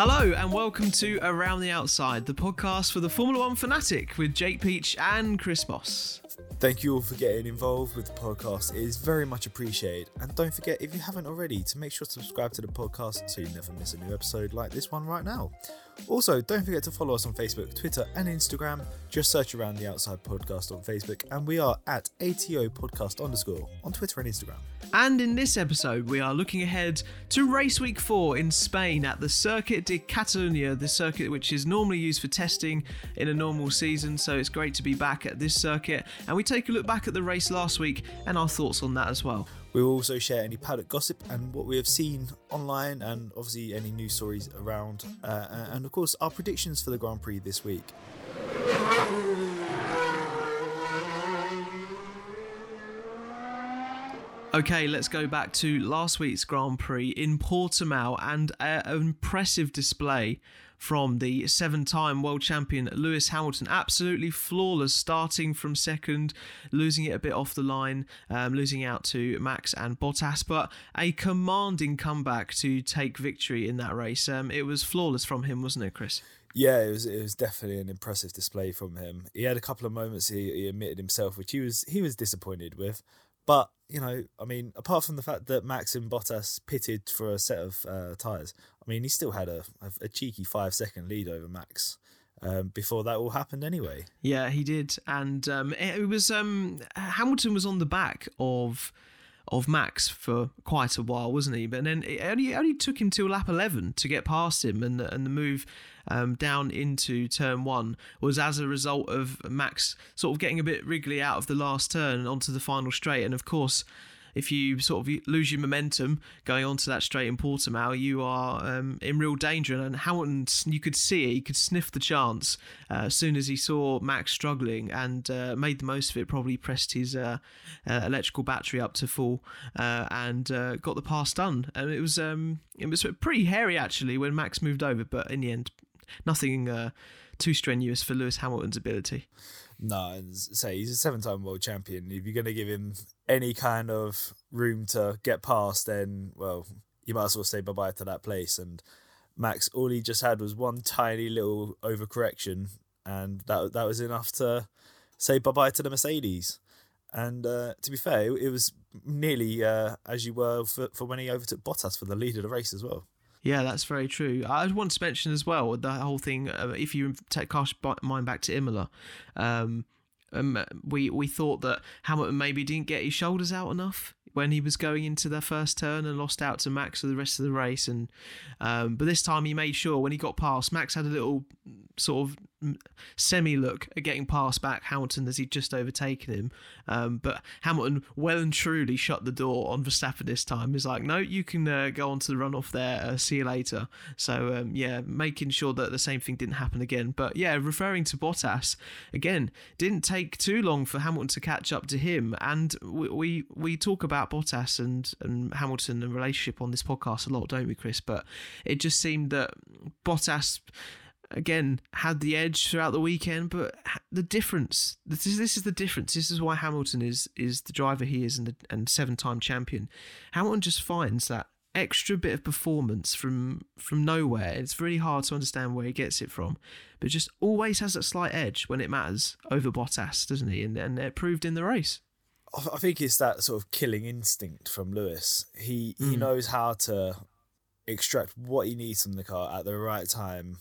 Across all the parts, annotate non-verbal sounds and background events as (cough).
Hello and welcome to Around the Outside, the podcast for the Formula One fanatic with Jake Peach and Chris Moss. Thank you all for getting involved with the podcast. It is very much appreciated. And don't forget, if you haven't already, to make sure to subscribe to the podcast so you never miss a new episode like this one right now. Also, don't forget to follow us on Facebook, Twitter, and Instagram. Just search around the Outside Podcast on Facebook, and we are at ATO Podcast underscore on Twitter and Instagram. And in this episode, we are looking ahead to race week four in Spain at the Circuit de Catalunya, the circuit which is normally used for testing in a normal season. So it's great to be back at this circuit. And we take a look back at the race last week and our thoughts on that as well. We will also share any paddock gossip and what we have seen online, and obviously any news stories around, uh, and of course our predictions for the Grand Prix this week. Okay, let's go back to last week's Grand Prix in Portimao and an impressive display from the seven time world champion Lewis Hamilton. Absolutely flawless, starting from second, losing it a bit off the line, um, losing out to Max and Bottas, but a commanding comeback to take victory in that race. Um, it was flawless from him, wasn't it, Chris? Yeah, it was. It was definitely an impressive display from him. He had a couple of moments he, he admitted himself, which he was he was disappointed with. But you know, I mean, apart from the fact that Max and Bottas pitted for a set of uh, tyres, I mean, he still had a, a, cheeky five second lead over Max um, before that all happened anyway. Yeah, he did, and um, it, was um, Hamilton was on the back of of Max for quite a while, wasn't he? But then it only, it only took him till lap 11 to get past him, and and the move um, down into turn one was as a result of Max sort of getting a bit wriggly out of the last turn onto the final straight. And of course, if you sort of lose your momentum going onto that straight in Portimao, you are um, in real danger. And Hamilton, you could see it, he could sniff the chance uh, as soon as he saw Max struggling and uh, made the most of it. Probably pressed his uh, uh electrical battery up to full uh, and uh, got the pass done. And it was um, it was pretty hairy actually when Max moved over, but in the end, nothing too strenuous for Lewis Hamilton's ability. No, and say he's a seven-time world champion. If you're going to give him any kind of room to get past, then well, you might as well say bye bye to that place. And Max, all he just had was one tiny little overcorrection, and that that was enough to say bye bye to the Mercedes. And uh, to be fair, it, was nearly uh, as you were for, for when he overtook Bottas for the lead of the race as well. Yeah, that's very true. I want to mention as well the whole thing. Uh, if you take cast mind back to Imola, um, um, we we thought that Hamilton maybe didn't get his shoulders out enough when he was going into the first turn and lost out to Max for the rest of the race. And um, but this time he made sure when he got past, Max had a little sort of semi look at getting past back Hamilton as he'd just overtaken him. Um, but Hamilton well and truly shut the door on Verstappen this time. He's like, no, you can uh, go on to the runoff there. Uh, see you later. So um, yeah, making sure that the same thing didn't happen again. But yeah, referring to Bottas again, didn't take too long for Hamilton to catch up to him. And we we, we talk about Bottas and and Hamilton and relationship on this podcast a lot, don't we, Chris? But it just seemed that Bottas again had the edge throughout the weekend, but the difference this is this is the difference. This is why Hamilton is is the driver he is and the, and seven time champion. Hamilton just finds that extra bit of performance from from nowhere. It's really hard to understand where he gets it from, but just always has that slight edge when it matters over Bottas, doesn't he? And and it proved in the race. I think it's that sort of killing instinct from Lewis. He mm. he knows how to extract what he needs from the car at the right time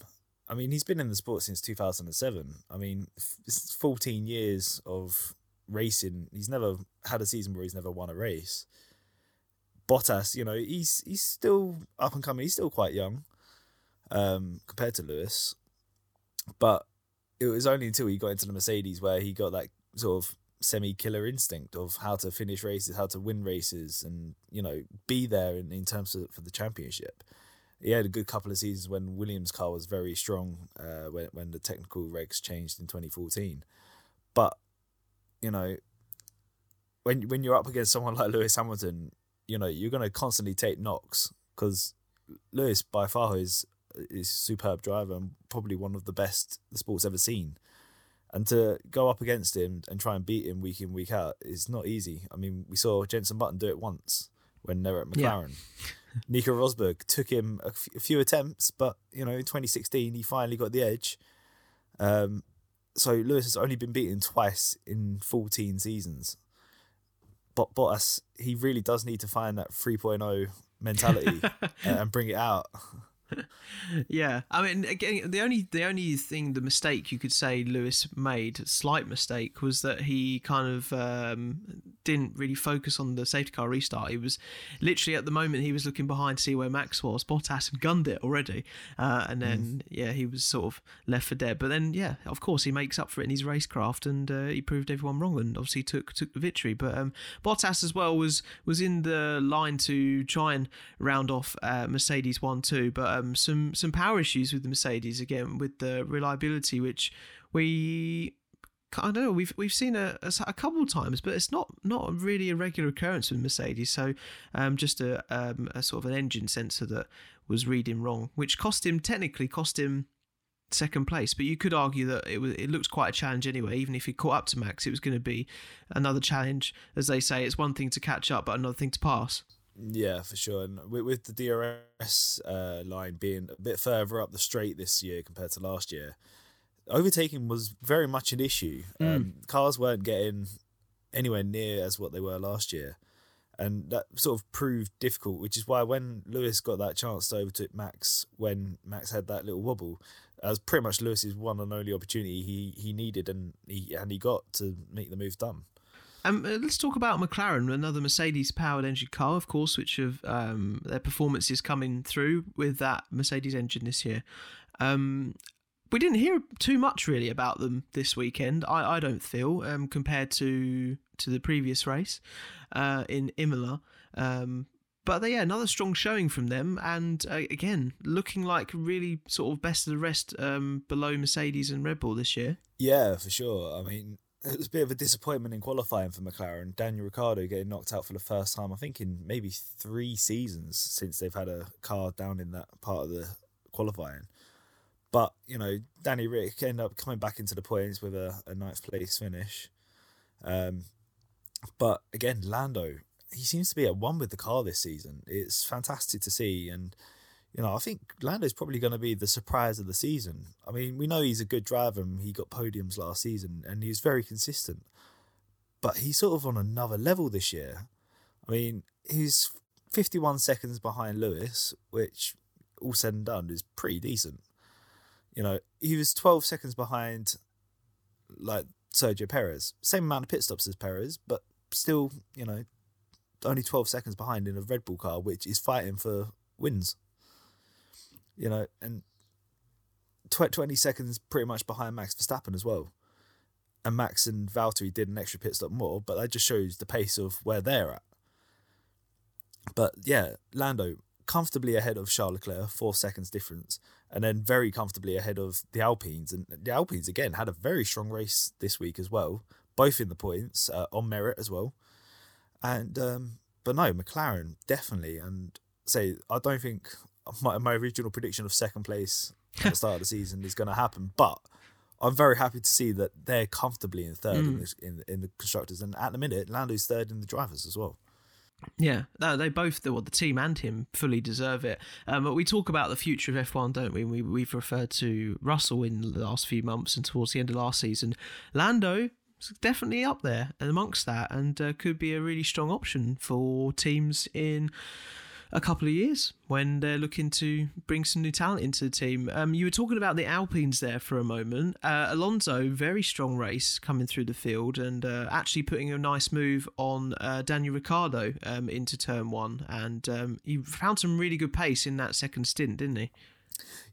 I mean, he's been in the sport since 2007. I mean, it's 14 years of racing. He's never had a season where he's never won a race. Bottas, you know, he's he's still up and coming. He's still quite young um, compared to Lewis, but it was only until he got into the Mercedes where he got that sort of semi-killer instinct of how to finish races, how to win races, and you know, be there in, in terms of for the championship he had a good couple of seasons when Williams' car was very strong uh, when when the technical regs changed in 2014. But you know, when when you're up against someone (laughs) like Lewis Hamilton, you know you're going to constantly take knocks because Lewis by far is is superb driver and probably one of the best the sport's ever seen. And to go up against him and try and beat him week in week out is not easy. I mean, we saw Jenson Button do it once when they were at McLaren. Yeah. (laughs) Nico Rosberg took him a, f- a few attempts, but you know, in 2016 he finally got the edge. Um, so Lewis has only been beaten twice in 14 seasons. But Bottas, he really does need to find that 3.0 mentality (laughs) and bring it out. (laughs) yeah, I mean, again, the only the only thing, the mistake you could say Lewis made, slight mistake, was that he kind of um, didn't really focus on the safety car restart. He was literally at the moment he was looking behind to see where Max was. Bottas had gunned it already, uh, and then mm. yeah, he was sort of left for dead. But then yeah, of course he makes up for it in his racecraft, and uh, he proved everyone wrong, and obviously took took the victory. But um, Bottas as well was was in the line to try and round off uh, Mercedes one two, but um, some some power issues with the Mercedes again with the reliability, which we I don't know we've we've seen a, a, a couple of times, but it's not not really a regular occurrence with Mercedes. So um, just a, um, a sort of an engine sensor that was reading wrong, which cost him technically cost him second place. But you could argue that it was it looked quite a challenge anyway. Even if he caught up to Max, it was going to be another challenge. As they say, it's one thing to catch up, but another thing to pass. Yeah, for sure. And with, with the DRS uh, line being a bit further up the straight this year compared to last year, overtaking was very much an issue. Mm. Um, cars weren't getting anywhere near as what they were last year. And that sort of proved difficult, which is why when Lewis got that chance to overtake Max, when Max had that little wobble, that was pretty much Lewis's one and only opportunity he, he needed and he and he got to make the move done. Um, uh, let's talk about McLaren, another Mercedes-powered engine car, of course, which have um, their performances coming through with that Mercedes engine this year. Um, we didn't hear too much really about them this weekend. I, I don't feel um, compared to to the previous race uh, in Imola. Um, but they, yeah, another strong showing from them, and uh, again looking like really sort of best of the rest um, below Mercedes and Red Bull this year. Yeah, for sure. I mean, it was a bit of a disappointment in qualifying for McLaren. Daniel Ricciardo getting knocked out for the first time, I think, in maybe three seasons since they've had a car down in that part of the qualifying. But, you know, Danny Rick ended up coming back into the points with a, a ninth place finish. Um, but again, Lando, he seems to be at one with the car this season. It's fantastic to see. And you know, I think Lando's probably going to be the surprise of the season. I mean, we know he's a good driver and he got podiums last season and he was very consistent. But he's sort of on another level this year. I mean, he's 51 seconds behind Lewis, which all said and done is pretty decent. You know, he was 12 seconds behind like Sergio Perez. Same amount of pit stops as Perez, but still, you know, only 12 seconds behind in a Red Bull car, which is fighting for wins you know, and 20 seconds pretty much behind Max Verstappen as well. And Max and Valtteri did an extra pit stop more, but that just shows the pace of where they're at. But yeah, Lando comfortably ahead of Charles Leclerc, four seconds difference, and then very comfortably ahead of the Alpines. And the Alpines again had a very strong race this week as well, both in the points uh, on merit as well. And um, but no, McLaren definitely. And say I don't think my, my original prediction of second place at the start of the season is going to happen. But I'm very happy to see that they're comfortably in third mm. in, this, in, in the constructors, and at the minute, Lando's third in the drivers as well. Yeah, no, they both, well, the team and him fully deserve it. Um, but we talk about the future of F1, don't we? we? We've referred to Russell in the last few months and towards the end of last season. Lando is definitely up there and amongst that and uh, could be a really strong option for teams in a couple of years when they're looking to bring some new talent into the team. Um, you were talking about the Alpines there for a moment. Uh, Alonso, very strong race coming through the field and uh, actually putting a nice move on uh, Daniel Ricciardo um, into turn one. And um, he found some really good pace in that second stint, didn't he?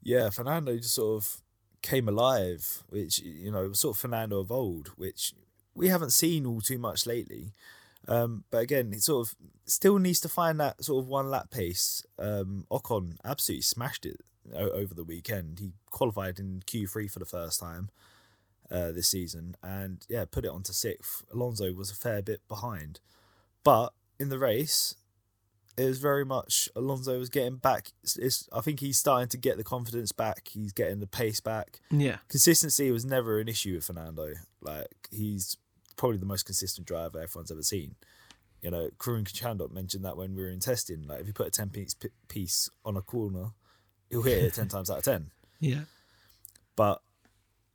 Yeah, Fernando just sort of came alive, which, you know, sort of Fernando of old, which we haven't seen all too much lately. Um, but again, he sort of still needs to find that sort of one lap pace. Um, Ocon absolutely smashed it over the weekend. He qualified in Q3 for the first time uh, this season, and yeah, put it onto sixth. Alonso was a fair bit behind, but in the race, it was very much Alonso was getting back. It's, it's, I think he's starting to get the confidence back. He's getting the pace back. Yeah, consistency was never an issue with Fernando. Like he's probably the most consistent driver everyone's ever seen. you know, Karun Chandhok mentioned that when we were in testing. Like, if you put a 10 piece, piece on a corner, he'll hit it 10 (laughs) times out of 10. Yeah. But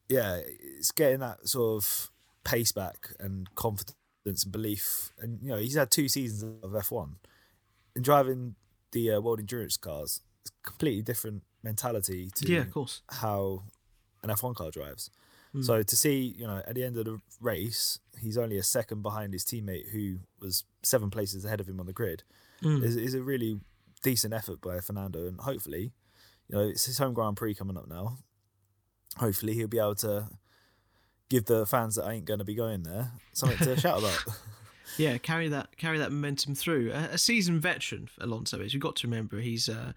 yeah, it's getting that sort of pace back and confidence and belief. And, you know, he's had two seasons of F1 and driving the uh, World Endurance cars. It's completely different mentality to yeah, of course. how an F1 car drives. Mm. So to see, you know, at the end of the race, he's only a second behind his teammate who was seven places ahead of him on the grid Mm. is, is a really decent effort by Fernando. And hopefully, you know, it's his home Grand Prix coming up now. Hopefully, he'll be able to give the fans that ain't going to be going there something to shout about. (laughs) (laughs) Yeah, carry that carry that momentum through. A, a seasoned veteran, Alonso is. You've got to remember he's uh,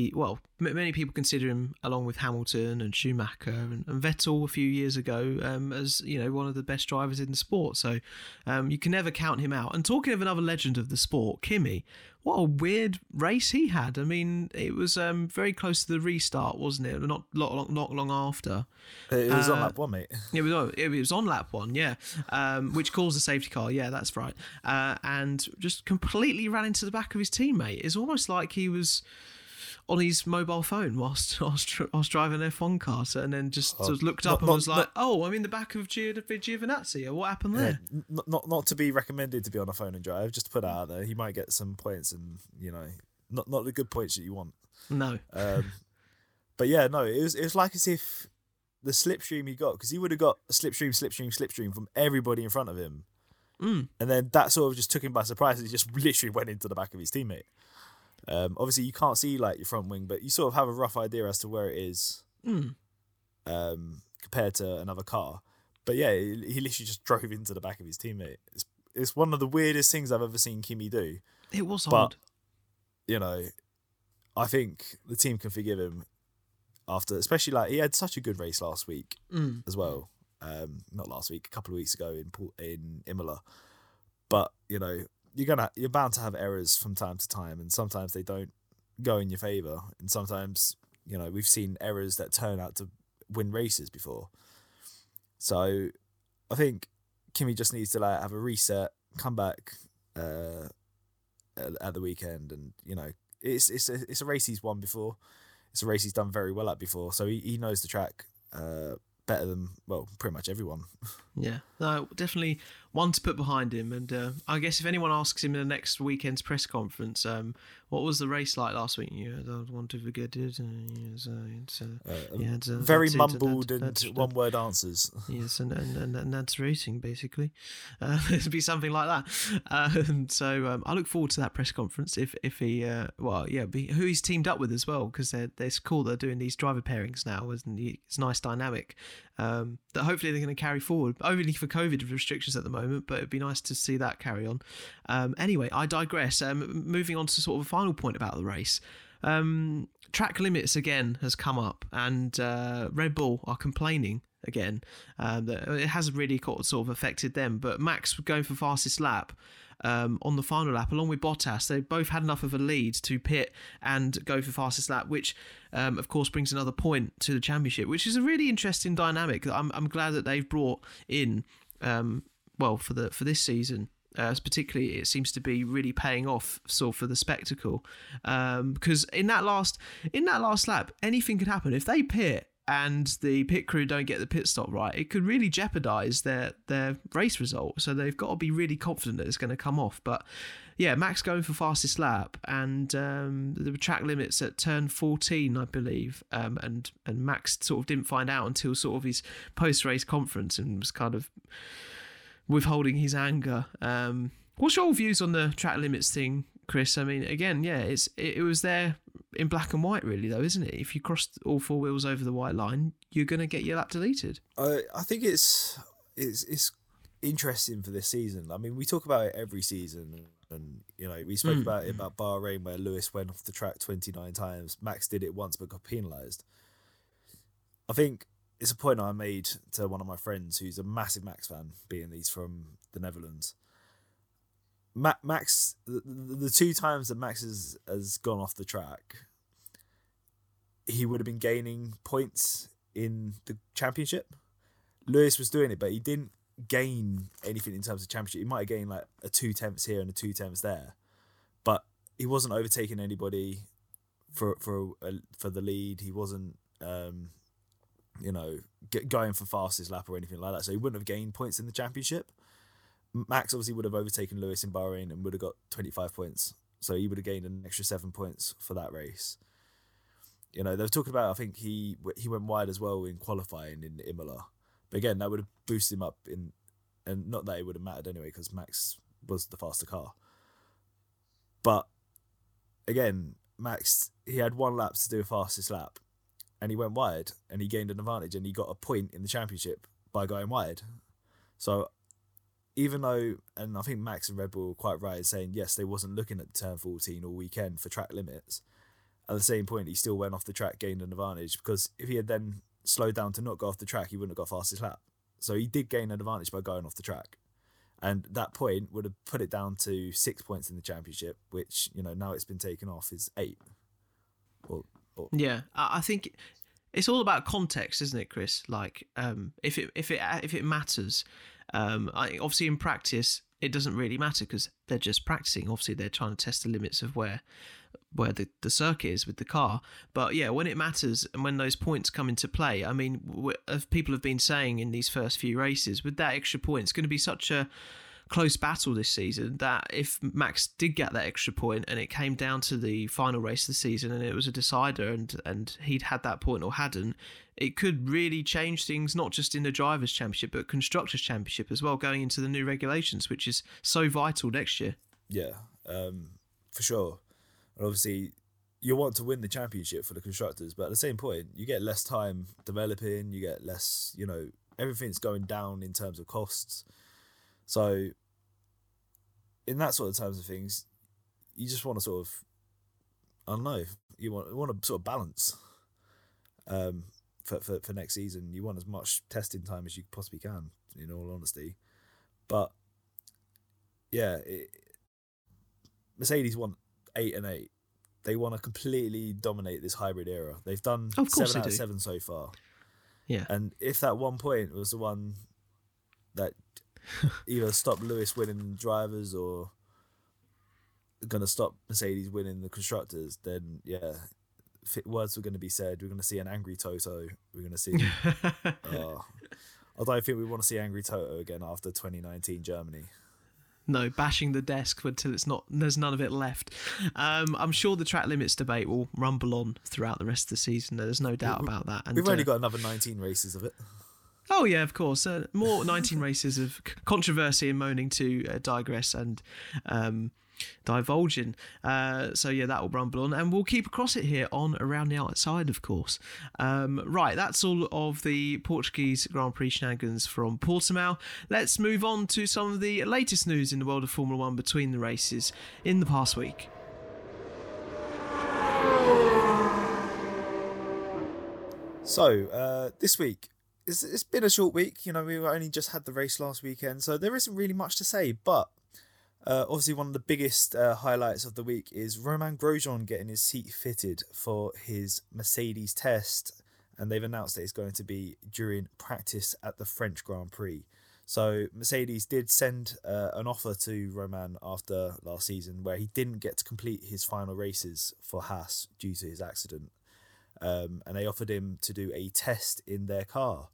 he well m- many people consider him along with Hamilton and Schumacher and, and Vettel a few years ago um, as you know one of the best drivers in the sport. So um, you can never count him out. And talking of another legend of the sport, Kimi, what a weird race he had. I mean, it was um, very close to the restart, wasn't it? Not not not long after. it was on Uh, lap one, mate. It was, oh, it was on lap one, yeah, um, which caused a safety car. Yeah, that's right. Uh, and just completely ran into the back of his teammate. It's almost like he was on his mobile phone whilst (laughs) whilst, whilst driving an F1 car, and then just sort of looked up not- and not- was like, not- "Oh, I'm in the back of Gio- Giovinazzi. What happened there?" n- not not to be recommended to be on a phone and drive. Just to put out there, he might get some points, and you know, not not the good points that you want. No, Um, (laughs) but yeah, no, it was it was like as if the slipstream he got because he would have got a slipstream, slipstream, slipstream from everybody in front of him, Mm. and then that sort of just took him by surprise. and He just (laughs) literally went into the back of his teammate. Um, obviously, you can't see like your front wing, but you sort of have a rough idea as to where it is Mm. um, compared to another car. But yeah, he, he literally just (laughs) drove into the back of his teammate. It's it's one of the weirdest things I've ever seen Kimi do. it was But odd. you know, I think the team can forgive him after, especially like he had such a good race last week Mm. as well. Um, not last week, a couple of weeks ago in in Imola. But you know, you're gonna you're bound to have errors from time to time, and sometimes they don't go in your favor, and sometimes you know we've seen errors that turn out to win races before. So, I think Kimi just needs to like have a reset, come back uh, at, the weekend, and you know it's it's a, it's a race he's won before. It's a race he's done very well at before, so he, he knows the track uh, better than well pretty much everyone. (laughs) Yeah, no, definitely one to put behind him. And uh, I guess if anyone asks him in the next weekend's press conference, um, what was the race like last week? I don't want to forget it. Uh, yes, uh, it's, uh, Uh, yeah, it's, uh, very mumbled that- and one word answers. (laughs) Yes, and and, and, and that's racing basically. Uh, (laughs) it'd be something like that. Uh, and so um, I look forward to that press conference if if he uh, well yeah be, who he's teamed up with as well because they're they're cool they're doing these driver pairings now isn't it? it's nice dynamic um, that hopefully they're going to carry forward only for COVID restrictions at the moment but it'd be nice to see that carry on. Um, anyway, I digress. Um, moving on to sort of a final point about the race. Um, track limits again has come up, and uh, Red Bull are complaining again um, that it has really sort of affected them. But Max going for fastest lap um, on the final lap, along with Bottas, they both had enough of a lead to pit and go for fastest lap, which um, of course brings another point to the championship, which is a really interesting dynamic. that I'm I'm glad that they've brought in. Um, well, for the for this season, uh, particularly, it seems to be really paying off sort of for the spectacle. Um, because in that last in that last lap, anything could happen if they pit and the pit crew don't get the pit stop right. It could really jeopardize their their race result. So they've got to be really confident that it's going to come off. But yeah, Max going for fastest lap, and um, the track limits at turn 14, I believe. Um, and and Max sort of didn't find out until sort of his post race conference and was kind of withholding his anger. Um, what's your views on the track limits thing, Chris? I mean, again, yeah, it's it, it was there in black and white, really, though, isn't it? If you cross all four wheels over the white line, you're going to get your lap deleted. I I think it's it's it's interesting for this season. I mean, we talk about it every season, and you know, we spoke Mm. about it about Bahrain where Lewis went off the track twenty nine times. Max did it once but got penalised. I think it's a point I made to one of my friends who's a massive Max fan, being these from the Netherlands. Ma- Max, the, the two times that Max has, has gone off the track, he would have been gaining points in the championship. Lewis was doing it, but he didn't gain anything in terms of championship. He might have gained like a two tenths here and a two tenths there, but he wasn't overtaking anybody for for for the lead. He wasn't, um, you know, get, going for fastest lap or anything like that. So he wouldn't have gained points in the championship. Max obviously would have overtaken Lewis in Bahrain and would have got 25 points. So he would have gained an extra seven points for that race. You know, they were talking about. I think he he went wide as well in qualifying in Imola, but again, that would have boosted him up in, and not that it would have mattered anyway because Max was the faster car. But again, Max he had one lap to do a fastest lap, and he went wide and he gained an advantage and he got a point in the championship by going wide. So even though, and I think Max and Red Bull were quite right in saying yes, they wasn't looking at turn 14 all weekend for track limits. At the same point, he still went off the track, gained an advantage because if he had then slowed down to not go off the track, he wouldn't have got fastest lap. So he did gain an advantage by going off the track. And that point would have put it down to six points in the championship, which, you know, now it's been taken off is eight. Or... Yeah, I think it's all about context, isn't it, Chris? Like, um, if it if it if it matters, um, I, obviously, in practice, it doesn't really matter because they're just practicing. Obviously, they're trying to test the limits of where where the, the circuit is with the car. But yeah, when it matters and when those points come into play, I mean, people have been saying in these first few races, with that extra point, it's going to be such a close battle this season that if Max did get that extra point and it came down to the final race of the season and it was a decider and and he'd had that point or hadn't, it could really change things not just in the drivers' championship but constructors' championship as well, going into the new regulations, which is so vital next year. Yeah, um, for sure. And obviously, you want to win the championship for the constructors, but at the same point, you get less time developing. You get less, you know, everything's going down in terms of costs. So in that sort of terms of things, you just want to sort of, I don't know, you want you want to sort of balance. Um, for, for for next season, you want as much testing time as you possibly can. In all honesty, but yeah, it, Mercedes want eight and eight. They want to completely dominate this hybrid era. They've done seven out of seven so far. Yeah, and if that one point was the one that either stop Lewis winning drivers or going to stop Mercedes winning the constructors, then yeah, words were going to be said. We're going to see an angry Toto. We're going to see. (laughs) uh, I don't think we want to see angry Toto again after 2019 Germany. No, bashing the desk until it's not. There's none of it left. Um, I'm sure the track limits debate will rumble on throughout the rest of the season. There's no doubt about that. And, We've only uh, got another 19 races of it. Oh yeah, of course. Uh, more (laughs) 19 races of controversy and moaning to uh, digress and um, divulging. Uh, so yeah, that will rumble on, and we'll keep across it here on around the outside, of course. Um, right, that's all of the Portuguese Grand Prix shenanigans from Portimao. Let's move on to some of the latest news in the world of Formula One between the races in the past week. So, uh, this week, it's, it's been a short week. You know, we only just had the race last weekend, so there isn't really much to say. But uh, obviously, one of the biggest uh, highlights of the week is Romain Grosjean getting his seat fitted for his Mercedes test, and they've announced that it's going to be during practice at the French Grand Prix. So Mercedes did send uh, an offer to Roman after last season, where he didn't get to complete his final races for Haas due to his accident um, and they offered him to do a test in their car.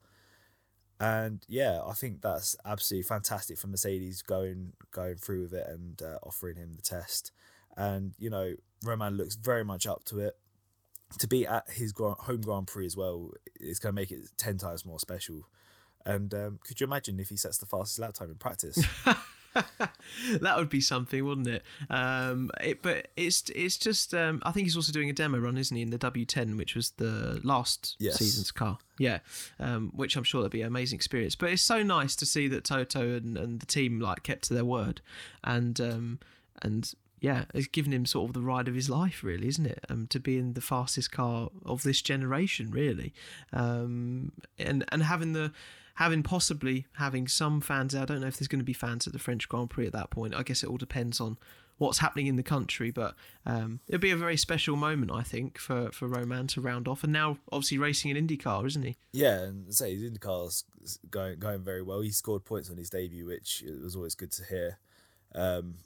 And yeah, I think that's absolutely fantastic for Mercedes going going through with it and uh, offering him the test. And you know, Romain looks very much up to it. To be at his home Grand Prix as well is going to make it ten times more special. And um, could you imagine if he sets the fastest lap time in practice? (laughs) (laughs) that would be something, wouldn't it? Um, it but it's it's just um, I think he's also doing a demo run, isn't he, in the W10, which was the last yes. season's car. Yeah, um, which I'm sure that'd be an amazing experience. But it's so nice to see that Toto and, and the team like kept to their word, and um, and yeah, it's given him sort of the ride of his life, really, isn't it? Um, to be in the fastest car of this generation, really, um, and and having the having possibly having some fans. I don't know if there's going to be fans at the French Grand Prix at that point. I guess it all depends on what's happening in the country. But um, it'll be a very special moment, I think, for for Romain to round off. And now, obviously, racing in IndyCar, isn't he? Yeah, and say his IndyCar's going going very well. He scored points on his debut, which was always good to hear. Um,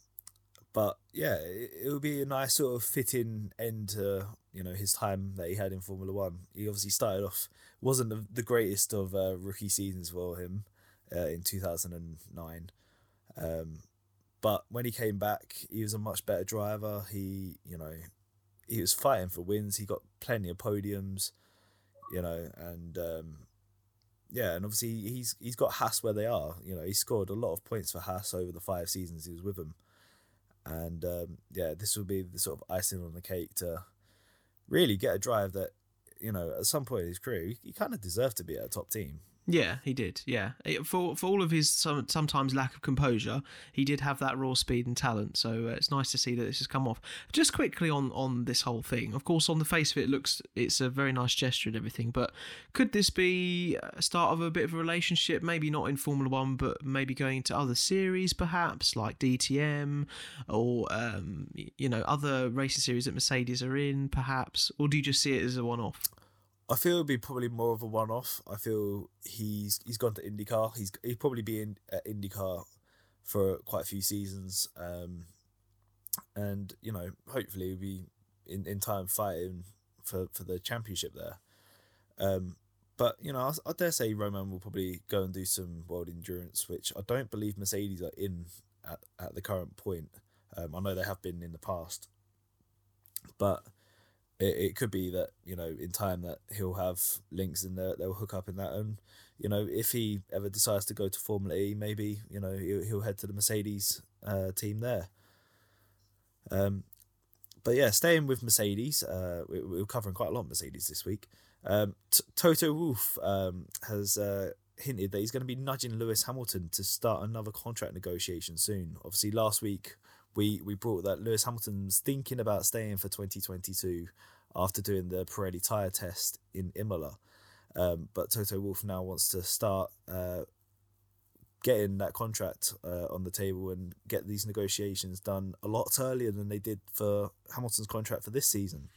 but yeah, it, it would be a nice sort of fitting end to you know his time that he had in Formula One. He obviously started off wasn't the, the greatest of uh, rookie seasons for him uh, in two thousand and nine. Um, but when he came back, he was a much better driver. He, you know, he was fighting for wins. He got plenty of podiums, you know, and um, yeah, and obviously he's he's got Haas where they are. You know, he scored a lot of points for Haas over the five seasons he was with them, and um, yeah, this will be the sort of icing on the cake to really get a drive that you know at some point in his career he, he kind of deserved to be at a top team. Yeah, he did. Yeah, for for all of his some, sometimes lack of composure, he did have that raw speed and talent. So uh, it's nice to see that this has come off. Just quickly on on this whole thing. Of course, on the face of it, it looks it's a very nice gesture and everything. But could this be a start of a bit of a relationship? Maybe not in Formula One, but maybe going into other series, perhaps like DTM or um, you know other racing series that Mercedes are in, perhaps. Or do you just see it as a one off? I feel it'd be probably more of a one-off. I feel he's he's gone to IndyCar. He's he'd probably be in at IndyCar for quite a few seasons, um, and you know hopefully he'll be in, in time fighting for, for the championship there. Um, but you know I, I dare say Romain will probably go and do some world endurance, which I don't believe Mercedes are in at at the current point. Um, I know they have been in the past, but it, it could be that you know in time that he'll have links and they'll hook up in that. And you know if he ever decides to go to Formula E maybe you know he'll, he'll head to the Mercedes uh, team there. Um but yeah staying with Mercedes uh we, we're covering quite a lot of Mercedes this week. Um T- Toto Wolff um has uh hinted that he's going to be nudging Lewis Hamilton to start another contract negotiation soon. Obviously last week we we brought that Lewis Hamilton's thinking about staying for 2022 after doing the Pirelli tyre test in Imola. Um, but Toto Wolff now wants to start uh, getting that contract uh, on the table and get these negotiations done a lot earlier than they did for Hamilton's contract for this season.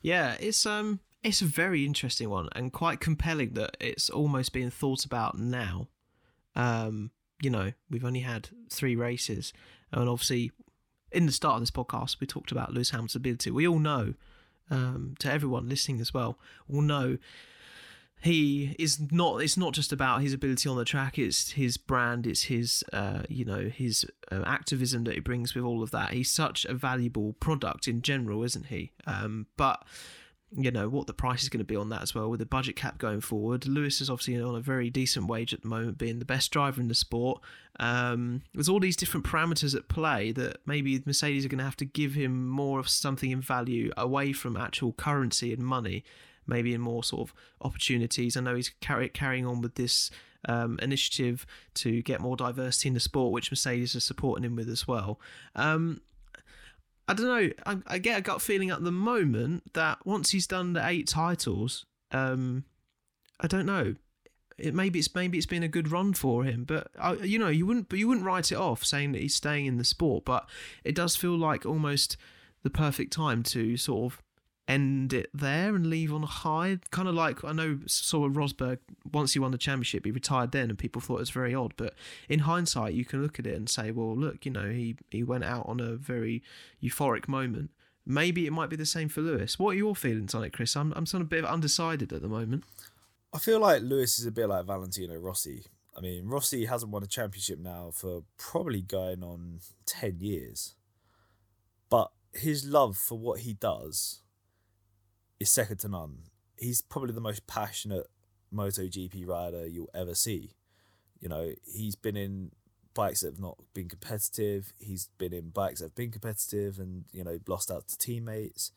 Yeah, it's um it's a very interesting one and quite compelling that it's almost being thought about now. Um, you know, we've only had three races, and obviously, in the start of this podcast, we talked about Lewis Hamilton's ability. We all know um, to everyone listening as well will know he is not it's not just about his ability on the track it's his brand it's his uh, you know his uh, activism that he brings with all of that he's such a valuable product in general isn't he um, but you know what the price is going to be on that as well with the budget cap going forward. Lewis is obviously on a very decent wage at the moment, being the best driver in the sport. Um, there's all these different parameters at play that maybe Mercedes are going to have to give him more of something in value away from actual currency and money, maybe in more sort of opportunities. I know he's carry, carrying on with this um, initiative to get more diversity in the sport, which Mercedes are supporting him with as well. Um, I don't know. I, I, get a gut feeling at the moment that once he's done the eight titles, um, I don't know. It maybe it's maybe it's been a good run for him, but uh, you know you wouldn't you wouldn't write it off saying that he's staying in the sport. But it does feel like almost the perfect time to sort of end it there and leave on a high. Kind of like I know saw Rosberg once he won the championship, he retired then, and people thought it was very odd. But in hindsight, you can look at it and say, well, look, you know, he he went out on a very euphoric moment. Maybe it might be the same for Lewis. What are your feelings on it, Chris? I'm I'm sort of a bit undecided at the moment. I feel like Lewis is a bit like Valentino Rossi. I mean, Rossi hasn't won a championship now for probably going on 10 years. But his love for what he does is second to none. He's probably the most passionate MotoGP rider you'll ever see. You know, he's been in bikes that have not been competitive. He's been in bikes that have been competitive and, you know, lost out to teammates.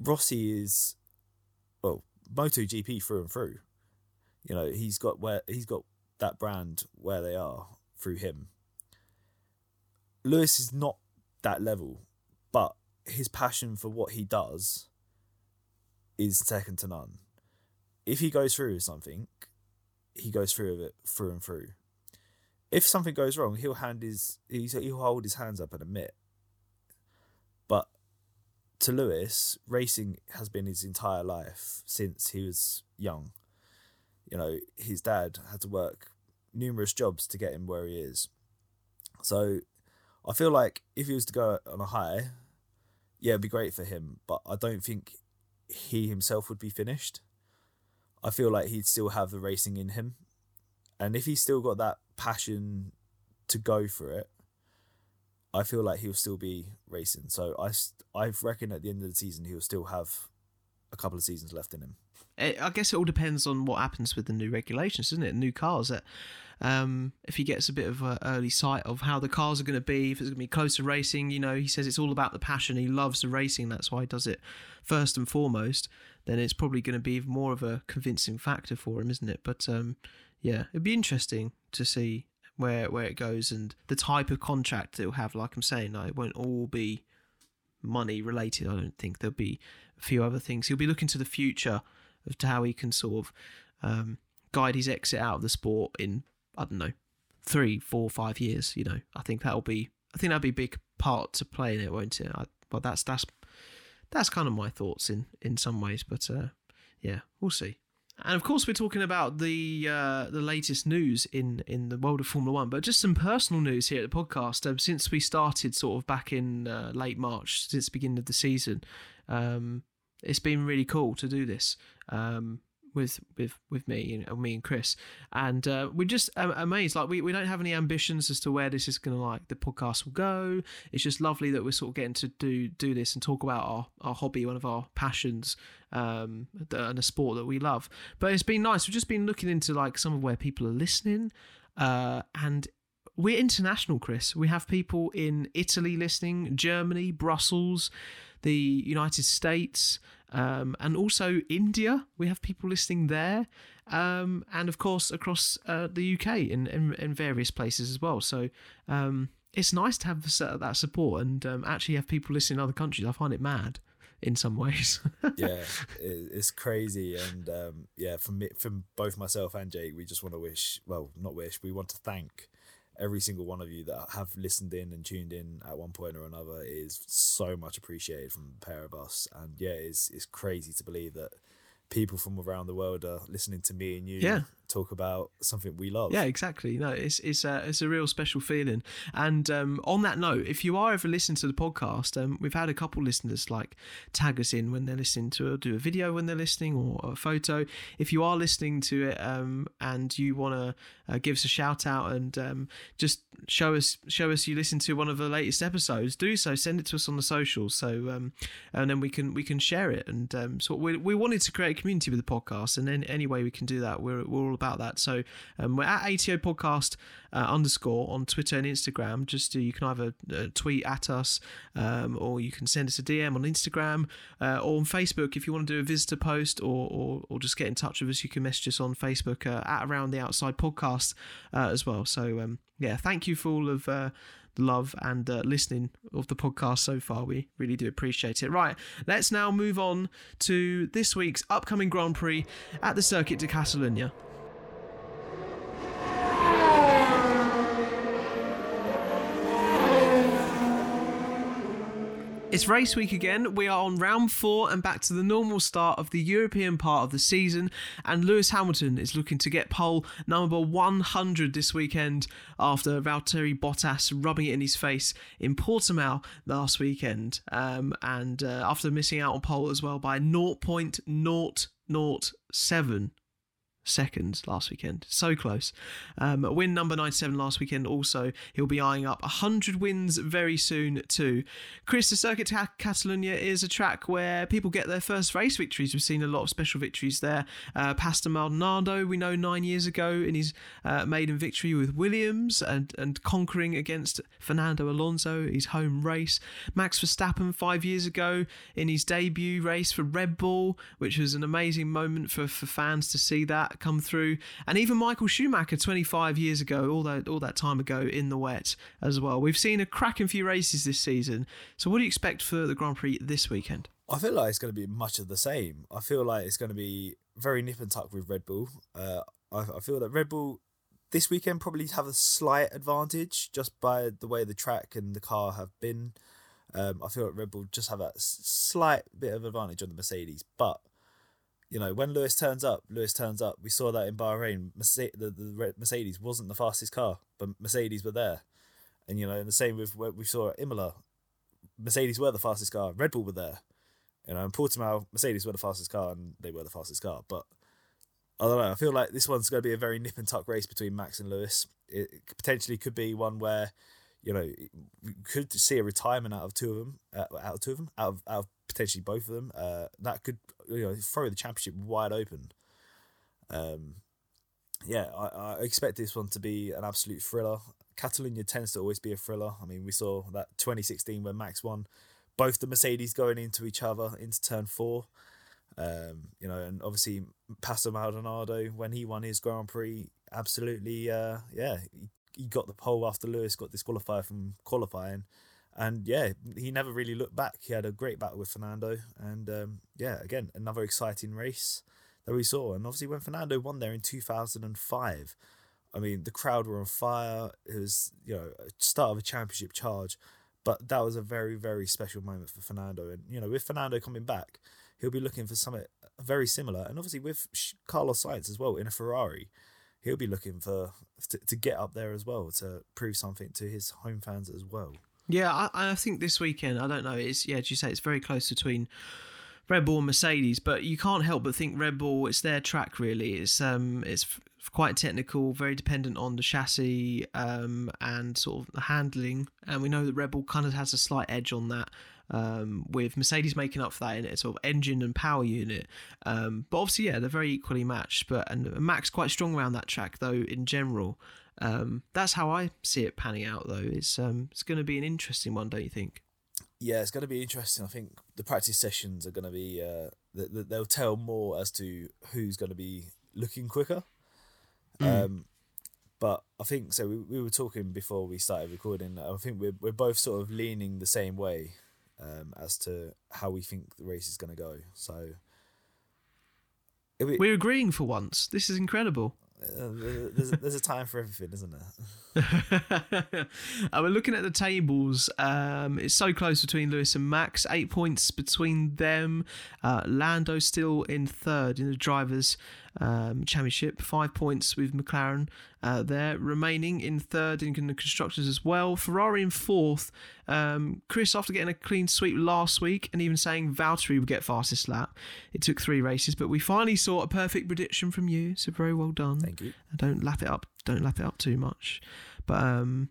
Rossi is, well, MotoGP through and through. You know, he's got where he's got that brand where they are through him. Lewis is not that level, but his passion for what he does is second to none. If he goes through with something, he goes through with it through and through. If something goes wrong, he'll hand his he'll hold his hands up and admit, But to Lewis, racing has been his entire life since he was young. You know, his dad had to work numerous jobs to get him where he is. So I feel like if he was to go on a high, yeah, it'd be great for him. But I don't think he himself would be finished. I feel like he'd still have the racing in him. And if he's still got that passion to go for it, I feel like he'll still be racing. So I, I reckon at the end of the season, he'll still have a couple of seasons left in him. I guess it all depends on what happens with the new regulations, doesn't it? New cars. That um, if he gets a bit of an early sight of how the cars are going to be, if it's going to be closer racing, you know, he says it's all about the passion. He loves the racing. That's why he does it first and foremost. Then it's probably going to be more of a convincing factor for him, isn't it? But um, yeah, it'd be interesting to see where where it goes and the type of contract it'll have. Like I'm saying, like, it won't all be money related. I don't think there'll be a few other things. He'll be looking to the future of how he can sort of um, guide his exit out of the sport in I don't know three, four, five years. You know, I think that'll be I think that'll be a big part to play in it, won't it? I, well, that's that's that's kind of my thoughts in in some ways, but uh, yeah, we'll see. And of course, we're talking about the uh, the latest news in, in the world of Formula One, but just some personal news here at the podcast. Um, since we started sort of back in uh, late March, since the beginning of the season, um, it's been really cool to do this. Um, with with with me you know, me and Chris. And uh, we're just amazed. Like we, we don't have any ambitions as to where this is gonna like the podcast will go. It's just lovely that we're sort of getting to do do this and talk about our, our hobby one of our passions um and a sport that we love. But it's been nice. We've just been looking into like some of where people are listening uh and we're international Chris. We have people in Italy listening Germany Brussels the United States um, and also India. We have people listening there, um, and of course across uh, the UK in, in, in various places as well. So um, it's nice to have that support and um, actually have people listening in other countries. I find it mad in some ways. (laughs) yeah, it's crazy, and um, yeah, from me, from both myself and Jake, we just want to wish, well, not wish, we want to thank every single one of you that have listened in and tuned in at one point or another is so much appreciated from the pair of us. And yeah, it's it's crazy to believe that people from around the world are listening to me and you yeah. Talk about something we love. Yeah, exactly. No, it's it's a it's a real special feeling. And um, on that note, if you are ever listening to the podcast, um, we've had a couple listeners like tag us in when they're listening to or do a video when they're listening or a photo. If you are listening to it um, and you want to uh, give us a shout out and um, just show us show us you listen to one of the latest episodes, do so. Send it to us on the socials. So um, and then we can we can share it. And um, so we we wanted to create a community with the podcast, and then any way we can do that, we're we're all about that. So um, we're at ATO Podcast uh, underscore on Twitter and Instagram. Just uh, you can either uh, tweet at us um, or you can send us a DM on Instagram uh, or on Facebook if you want to do a visitor post or, or, or just get in touch with us. You can message us on Facebook uh, at Around the Outside Podcast as well. So um, yeah, thank you for all of the love and uh, listening of the podcast so far. We really do appreciate it. Right, let's now move on to this week's upcoming Grand Prix at the Circuit de Catalunya. It's race week again. We are on round four and back to the normal start of the European part of the season. And Lewis Hamilton is looking to get pole number 100 this weekend after Valtteri Bottas rubbing it in his face in Portimao last weekend. Um, and uh, after missing out on pole as well by 0.007 seconds last weekend. So close. Um, win number 97 last weekend also. He'll be eyeing up 100 wins very soon too. Chris, the Circuit de Catalunya is a track where people get their first race victories. We've seen a lot of special victories there. Uh, Pastor Maldonado, we know nine years ago in his uh, maiden victory with Williams and, and conquering against Fernando Alonso, his home race. Max Verstappen five years ago in his debut race for Red Bull, which was an amazing moment for, for fans to see that come through, and even Michael Schumacher 25 years ago, all that all that time ago in the wet as well. We've seen a cracking few races this season. So, what do you expect for the Grand Prix this weekend? I feel like it's going to be much of the same. I feel like it's going to be very nip and tuck with Red Bull. Uh, I, I feel that Red Bull this weekend probably have a slight advantage just by the way the track and the car have been. Um, I feel like Red Bull just have a slight bit of advantage on the Mercedes, but you know when Lewis turns up, Lewis turns up. We saw that in Bahrain. Mercedes, the, the Mercedes wasn't the fastest car, but Mercedes were there, and you know, and the same with what we saw at Imola. Mercedes were the fastest car. Red Bull were there. You know, in Portimao, Mercedes were the fastest car, and they were the fastest car. But I don't know. I feel like this one's going to be a very nip and tuck race between Max and Lewis. It potentially could be one where you know, we could see a retirement out of two of them, out of two of them, out of, out of potentially both of them. Uh, that could you know throw the championship wide open. Um, yeah, I, I expect this one to be an absolute thriller. Catalonia tends to always be a thriller. I mean, we saw that 2016 when Max won, both the Mercedes going into each other into turn four. Um, you know, and obviously Pastor Maldonado when he won his Grand Prix, absolutely, uh, yeah, he got the pole after Lewis got disqualified from qualifying. And yeah, he never really looked back. He had a great battle with Fernando. And um, yeah, again, another exciting race that we saw. And obviously, when Fernando won there in 2005, I mean, the crowd were on fire. It was, you know, start of a championship charge. But that was a very, very special moment for Fernando. And, you know, with Fernando coming back, he'll be looking for something very similar. And obviously, with Carlos Sainz as well in a Ferrari, he'll be looking for to, to get up there as well to prove something to his home fans as well. Yeah, I, I think this weekend, I don't know, it's yeah, as you say, it's very close between Red Bull and Mercedes, but you can't help but think Red Bull, it's their track really. It's um, it's quite technical, very dependent on the chassis um, and sort of the handling, and we know that Red Bull kind of has a slight edge on that um, with Mercedes making up for that in its sort of engine and power unit. Um, but obviously, yeah, they're very equally matched. But and Max quite strong around that track though in general. Um, that's how I see it panning out though. It's um, it's going to be an interesting one, don't you think? Yeah, it's going to be interesting. I think the practice sessions are going to be uh, they'll tell more as to who's going to be looking quicker. Mm. Um, but I think so. We, we were talking before we started recording. I think we're we're both sort of leaning the same way um, as to how we think the race is going to go. So we, we're agreeing for once. This is incredible. Uh, there's, there's a time for everything, isn't there? (laughs) uh, we're looking at the tables. Um, it's so close between Lewis and Max. Eight points between them. Uh, Lando still in third in the drivers' um, championship. Five points with McLaren uh, there, remaining in third in the constructors as well. Ferrari in fourth. Um, Chris, after getting a clean sweep last week and even saying Valtteri would get fastest lap, it took three races, but we finally saw a perfect prediction from you. So very well done. Thank you. Don't lap it up. Don't lap it up too much. But um,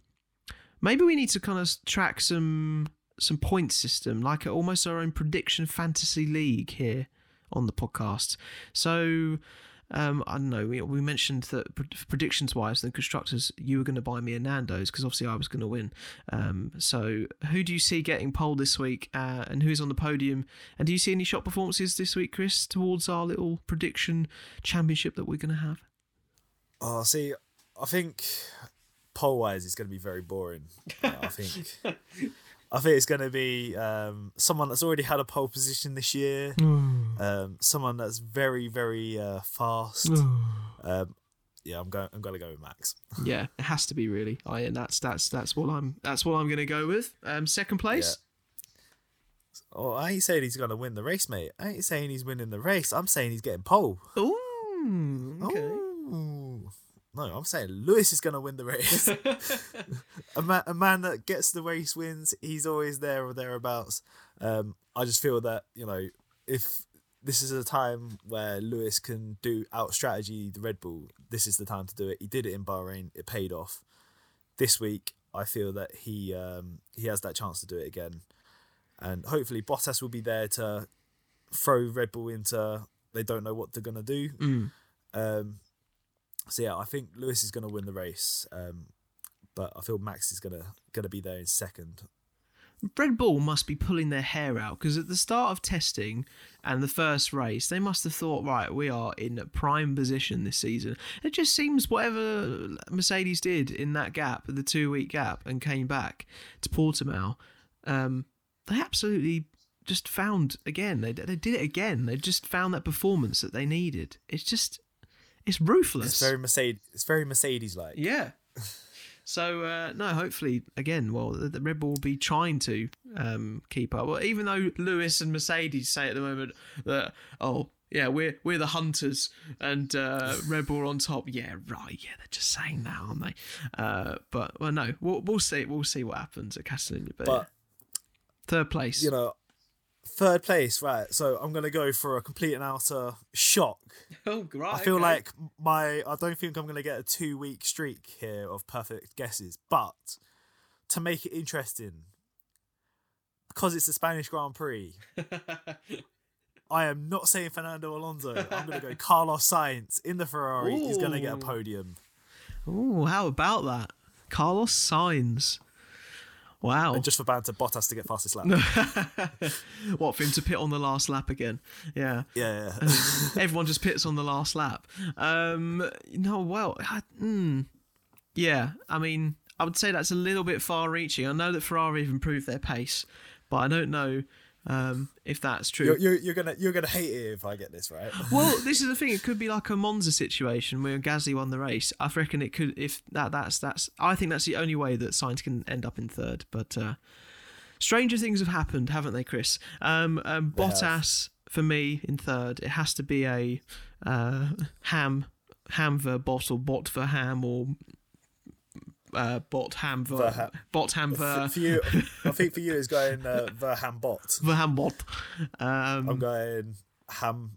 maybe we need to kind of track some some point system, like almost our own prediction fantasy league here on the podcast. So um, I don't know. We, we mentioned that predictions wise, the constructors, you were going to buy me a Nando's because obviously I was going to win. Um, so who do you see getting pole this week, uh, and who's on the podium? And do you see any shot performances this week, Chris, towards our little prediction championship that we're going to have? Oh, see, I think pole wise, it's going to be very boring. I think. (laughs) I think it's going to be um, someone that's already had a pole position this year, mm. um, someone that's very, very uh, fast. um, yeah, I'm going. I'm going to go with Max. (laughs) yeah, it has to be really. I and that's that's that's what I'm. That's what I'm going to go with. Um, second place. Yeah. Oh, I ain't saying he's going to win the race, mate. I ain't saying he's winning the race. I'm saying he's getting pole. Ooh, okay. Ooh. No, I'm saying Lewis is going to win the race. (laughs) (laughs) a, man, a man that gets the race wins. He's always there or thereabouts. Um, I just feel that you know if this is a time where Lewis can do out strategy the Red Bull, this is the time to do it. He did it in Bahrain. It paid off. This week, I feel that he um, he has that chance to do it again, and hopefully Bottas will be there to throw Red Bull into. They don't know what they're gonna do. Mm. Um, so yeah, I think Lewis is going to win the race, um, but I feel Max is going to going to be there in second. Red Bull must be pulling their hair out because at the start of testing and the first race, they must have thought, right, we are in prime position this season. It just seems whatever Mercedes did in that gap, the two week gap, and came back to Portimao, um, they absolutely just found again. They they did it again. They just found that performance that they needed. It's just it's ruthless. It's very Mercedes. It's very Mercedes like. Yeah. (laughs) So uh, no, hopefully again, well, the, the Red Bull will be trying to um, keep up. Well, even though Lewis and Mercedes say at the moment that oh yeah, we're we're the hunters and uh, Red Bull on top. Yeah, right. Yeah, they're just saying that, aren't they? Uh, but well, no, we'll we'll see. We'll see what happens at Catalunya. But, But yeah. third place. you know, third place, right? So I'm gonna go for a complete and utter shock. (laughs) oh, right. I feel okay. like my I don't think I'm gonna get a two week streak here of perfect guesses, but to make it interesting, because it's the Spanish Grand Prix, (laughs) I am not saying Fernando Alonso. I'm gonna go (laughs) Carlos Sainz in the Ferrari. He's gonna get a podium. Ooh, how about that, Carlos Sainz? Wow. And just for banter, Bottas to get fastest lap. (laughs) what for him to pit on the last lap again? Yeah. Yeah, yeah. Everyone just pits on the last lap. Um, no, well, I, mm, yeah. I mean, I would say that's a little bit far-reaching. I know that Ferrari have improved their pace, but I don't know um, if that's true. you're, you're, you're gonna you're gonna hate it if I get this right. (laughs) well, this is the thing. It could be like a Monza situation where Gasly won the race. I reckon it could. If that, that's that's. I think that's the only way that Sainz can end up in third. But uh, stranger things have happened, haven't they, Chris? Um, um. Bottas for me in third. It has to be a uh, ham, ham ver bot or bot for ham or. Uh, bot ham ver, Ver ham. bot ham ver, for, for you, I think for you is going uh, the ham bot. (laughs) ver ham bot. Um, I'm going ham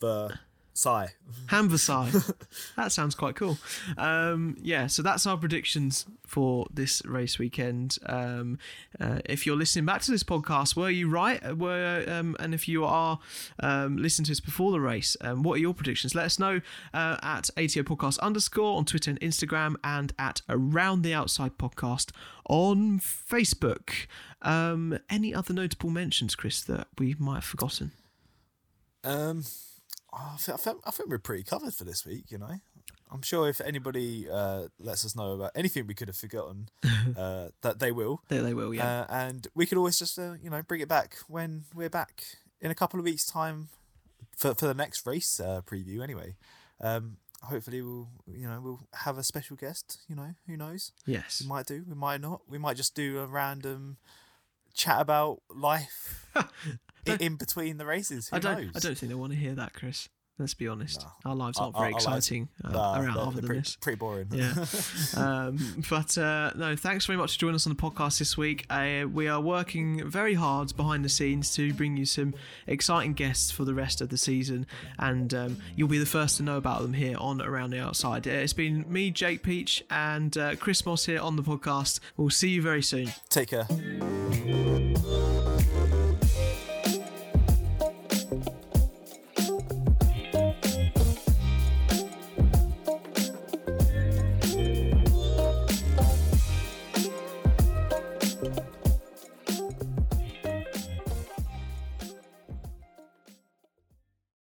the sigh. Hamverside. (laughs) that sounds quite cool. Um, yeah, so that's our predictions for this race weekend. Um, uh, if you're listening back to this podcast, were you right? Were um, and if you are um, listening to us before the race, um, what are your predictions? Let us know uh, at ATO Podcast underscore on Twitter and Instagram, and at Around the Outside Podcast on Facebook. Um, any other notable mentions, Chris, that we might have forgotten? Um, I think, I, think, I think we're pretty covered for this week. You know, I'm sure if anybody uh, lets us know about anything we could have forgotten, (laughs) uh, that they will. There they will, yeah. Uh, and we could always just uh, you know bring it back when we're back in a couple of weeks' time for for the next race uh, preview. Anyway, um, hopefully we'll you know we'll have a special guest. You know, who knows? yes. We might do. We might not. We might just do a random chat about life (laughs) in, in between the races. Who I don't. knows? I don't think they want to hear that, Chris. Let's be honest. No. Our lives aren't very our- our lives- exciting uh, Nah, around other than pretty, this. pretty boring. Yeah. (laughs) um, but uh, no, thanks very much for joining us on the podcast this week. Uh, we are working very hard behind the scenes to bring you some exciting guests for the rest of the season, and um, you'll be the first to know about them here on Around the Outside. Uh, it's been me, Jake Peach, and uh, Chris Moss here on the podcast. We'll see you very soon. Take care.